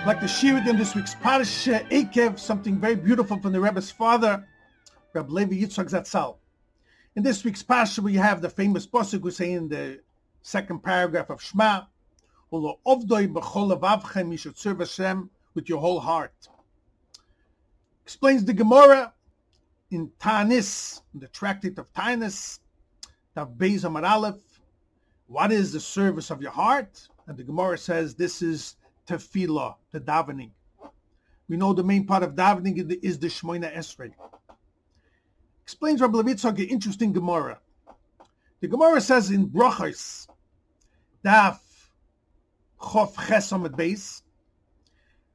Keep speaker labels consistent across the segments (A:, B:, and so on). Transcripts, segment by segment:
A: I'd like to share with in this week's Parsha Ekev something very beautiful from the Rebbe's father, Reb Levi Yitzchak Zatzal. In this week's Parsha, we have the famous pasuk we say in the second paragraph of Shema, "Ulo ovdoi b'chol avavchem, you should serve Hashem with your whole heart." Explains the Gemara in Tanis, in the tractate of Tanis, Tav Beis Amar Aleph, what is the service of your heart? And the Gemara says this is tefillah, the davening. We know the main part of davening is the Shmoina Esrei. Explains Rabbi Levitzak an interesting Gemara. The Gemara says in Brachos, Daf Chof Chesamad Beis,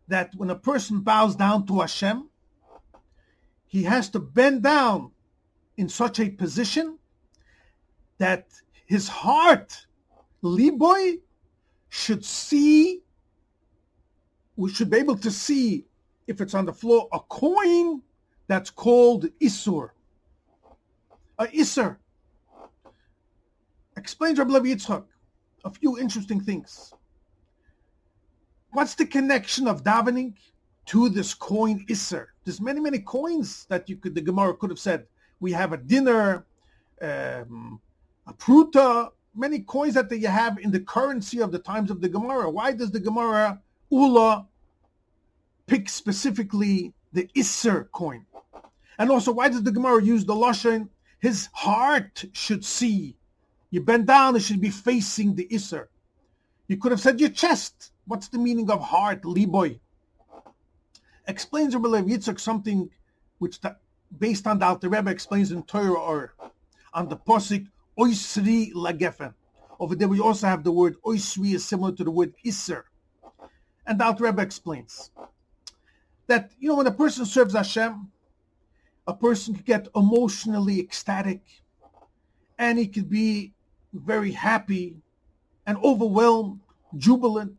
A: that when a person bows down to Hashem, he has to bend down in such a position that his heart, Liboy, should see we should be able to see if it's on the floor a coin that's called Isur. A Isur. Explains Rabbi Levi Yitzchak a few interesting things. What's the connection of davening to this coin Isser? There's many, many coins that you could, the Gemara could have said. We have a dinner, um, a pruta, many coins that you have in the currency of the times of the Gemara. Why does the Gemara Ula pick specifically the Isser coin? And also, why does the Gemara use the Lashon? His heart should see. You bend down, it should be facing the Isser. You could have said your chest. What's the meaning of heart, Liboy? Explains Rabbi Lev Yitzchak something which, based on the Rebbe, explains in Torah or on the Posik, Oisri Lagefen. Over there we also have the word Oisri is similar to the word Isser. And the Rebbe explains that, you know, when a person serves Hashem, a person could get emotionally ecstatic and he could be very happy and overwhelmed, jubilant.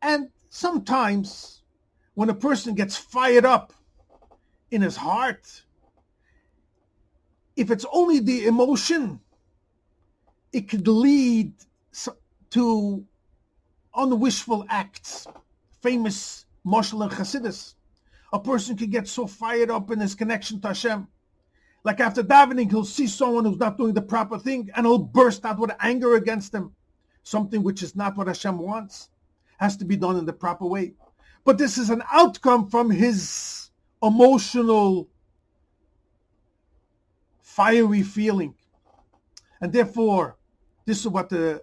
A: And sometimes when a person gets fired up in his heart, if it's only the emotion, it could lead to unwishful acts. Famous Mashal and Chassidus. A person can get so fired up in his connection to Hashem. Like after davening, he'll see someone who's not doing the proper thing and he'll burst out with anger against them. Something which is not what Hashem wants. Has to be done in the proper way. But this is an outcome from his emotional, fiery feeling. And therefore, this is what the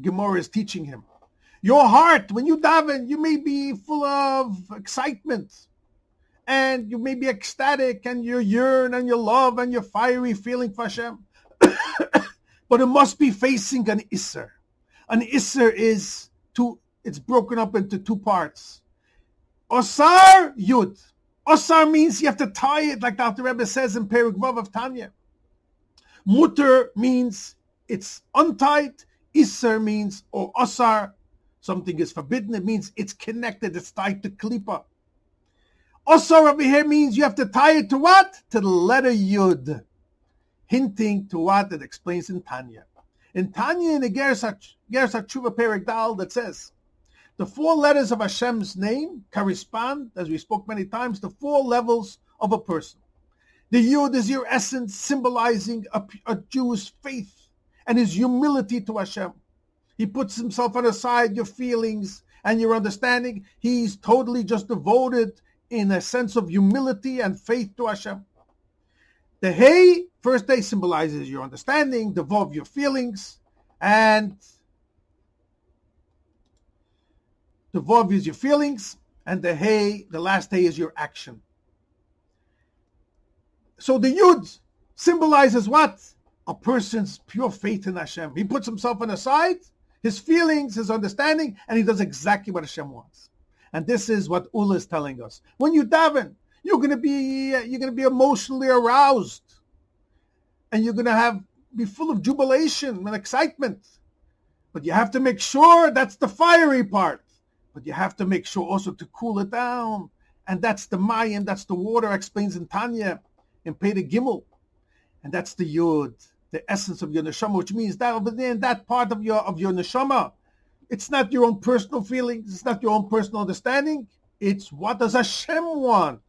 A: Gemara is teaching him. Your heart, when you daven, you may be full of excitement and you may be ecstatic and you yearn and you love and you're fiery feeling for Hashem. but it must be facing an Isser. An Isser is two, it's broken up into two parts. Osar Yud. Osar means you have to tie it, like Dr. Rebbe says in Perik Vav of Tanya. Mutter means it's untied. Isser means, or Osar, something is forbidden. It means it's connected, it's tied to Klippa. Osar over here means you have to tie it to what? To the letter Yud, hinting to what it explains in Tanya. In Tanya, in the Gersat Tshuva Perik Dal, that says, the four letters of Hashem's name correspond, as we spoke many times, to four levels of a person. The Yud is your essence, symbolizing a, a Jew's faith and his humility to Hashem. He puts himself on the side, your feelings and your understanding. He's totally just devoted in a sense of humility and faith to Hashem. The hay, first day symbolizes your understanding, Vav, your feelings, and the is your feelings, and the hay, the last day is your action. So the Yud symbolizes what? A person's pure faith in Hashem. He puts himself on the side, his feelings, his understanding, and he does exactly what Hashem wants. And this is what Ula is telling us. When you daven, you're going to be you're going to be emotionally aroused, and you're going to have be full of jubilation and excitement. But you have to make sure that's the fiery part. But you have to make sure also to cool it down. And that's the Mayan, that's the water, explains in Tanya, in Peter Gimel. And that's the Yud, the essence of your neshama, which means that there that part of your of your neshama, It's not your own personal feelings. It's not your own personal understanding. It's what does Hashem want?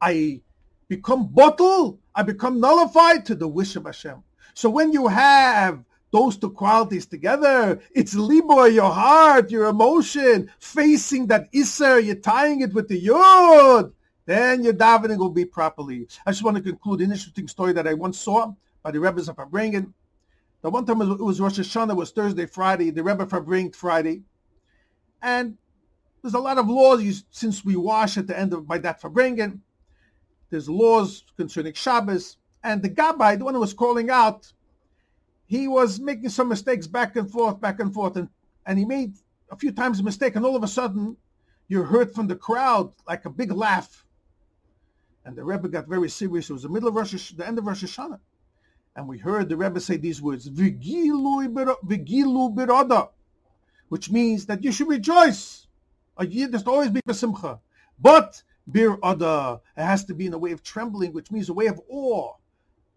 A: I become batel. I become nullified to the wish of Hashem. So when you have those two qualities together, it's libo, your heart, your emotion, facing that iser, you're tying it with the yod, then your davening will be properly. I just want to conclude an interesting story that I once saw by the Rebbe's of Farbrengen. The one time it was Rosh Hashanah, it was Thursday, Friday, the Rebbe Farbrengen Friday. And there's a lot of laws you, since we wash at the end of by that Farbrengen. There's laws concerning Shabbos. And the Gabbai, the one who was calling out, he was making some mistakes back and forth, back and forth, and, and he made a few times a mistake, and all of a sudden you heard from the crowd like a big laugh. And the Rebbe got very serious. It was the middle of Rosh, the end of Rosh Hashanah. And we heard the Rebbe say these words, Vigilu which means that you should rejoice. A year there's always be besimcha. But bir adah, it has to be in a way of trembling, which means a way of awe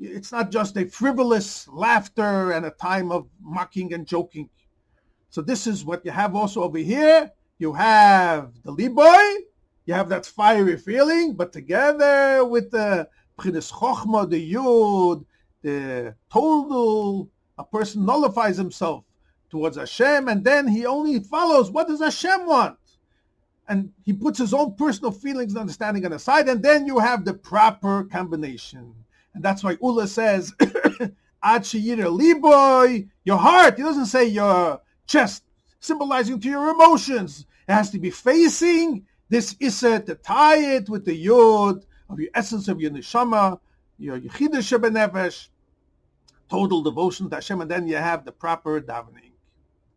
A: it's not just a frivolous laughter and a time of mocking and joking. So this is what you have also over here. You have the liboy, you have that fiery feeling, but together with the Prince Chochma, the Yud, the total, a person nullifies himself towards Hashem, and then he only follows what does Hashem want? And he puts his own personal feelings and understanding on the side, and then you have the proper combination. And that's why Ula says, liboy, your heart. He doesn't say your chest, symbolizing to your emotions. It has to be facing this Issa to tie it with the Yod of your essence of your neshama, your Yechidah total devotion to Hashem, and then you have the proper davening.